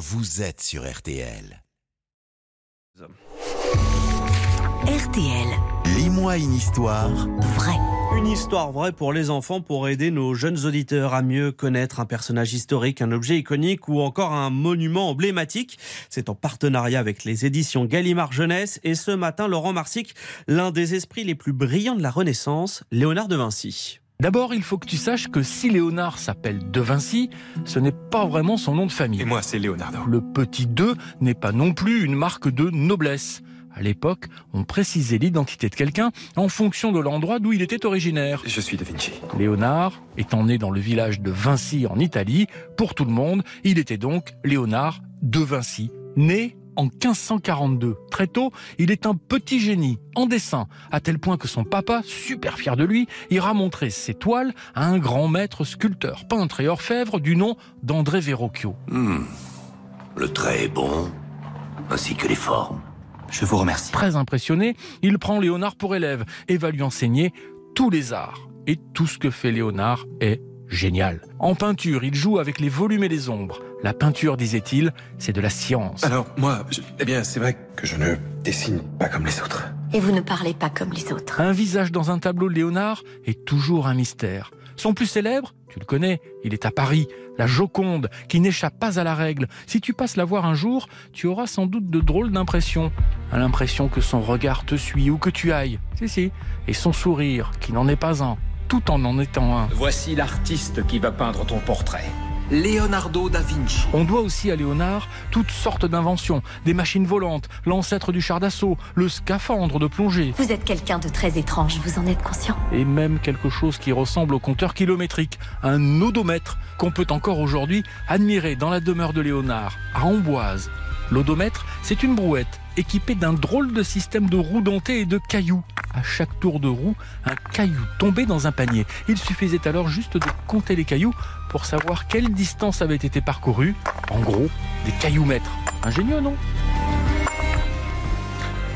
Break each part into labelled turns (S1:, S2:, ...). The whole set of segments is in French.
S1: vous êtes sur RTL.
S2: RTL,
S1: Lis-moi une histoire
S2: vrai.
S3: Une histoire vraie pour les enfants pour aider nos jeunes auditeurs à mieux connaître un personnage historique, un objet iconique ou encore un monument emblématique. C'est en partenariat avec les éditions Gallimard Jeunesse et ce matin, Laurent Marsic, l'un des esprits les plus brillants de la Renaissance, Léonard de Vinci.
S4: D'abord, il faut que tu saches que si Léonard s'appelle De Vinci, ce n'est pas vraiment son nom de famille.
S5: Et moi, c'est Leonardo.
S4: Le petit 2 n'est pas non plus une marque de noblesse. À l'époque, on précisait l'identité de quelqu'un en fonction de l'endroit d'où il était originaire.
S5: Je suis Da Vinci.
S4: Léonard, étant né dans le village de Vinci en Italie, pour tout le monde, il était donc Léonard de Vinci, né en 1542. Très tôt, il est un petit génie en dessin, à tel point que son papa, super fier de lui, ira montrer ses toiles à un grand maître sculpteur, peintre et orfèvre du nom d'André Verrocchio.
S6: Hmm. Le trait est bon, ainsi que les formes.
S5: Je vous remercie.
S4: Très impressionné, il prend Léonard pour élève et va lui enseigner tous les arts. Et tout ce que fait Léonard est génial. En peinture, il joue avec les volumes et les ombres. La peinture, disait-il, c'est de la science.
S5: Alors, moi, je- eh bien, c'est vrai que je ne dessine pas comme les autres.
S2: Et vous ne parlez pas comme les autres.
S4: Un visage dans un tableau de Léonard est toujours un mystère. Son plus célèbre, tu le connais, il est à Paris, la Joconde, qui n'échappe pas à la règle. Si tu passes la voir un jour, tu auras sans doute de drôles d'impressions. À l'impression que son regard te suit ou que tu ailles. Si, si. Et son sourire, qui n'en est pas un, tout en en étant un.
S7: Voici l'artiste qui va peindre ton portrait. Leonardo da Vinci.
S4: On doit aussi à Léonard toutes sortes d'inventions, des machines volantes, l'ancêtre du char d'assaut, le scaphandre de plongée,
S2: Vous êtes quelqu'un de très étrange, vous en êtes conscient
S4: et même quelque chose qui ressemble au compteur kilométrique, un odomètre qu'on peut encore aujourd'hui admirer dans la demeure de Léonard, à Amboise. L'odomètre, c'est une brouette équipée d'un drôle de système de roues dentées et de cailloux. À chaque tour de roue, un caillou tombait dans un panier. Il suffisait alors juste de compter les cailloux pour savoir quelle distance avait été parcourue. En gros, des cailloux mètres. Ingénieux, non?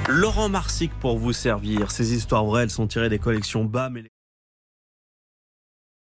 S3: Laurent Marsic pour vous servir. Ces histoires vraies, elles sont tirées des collections BAM et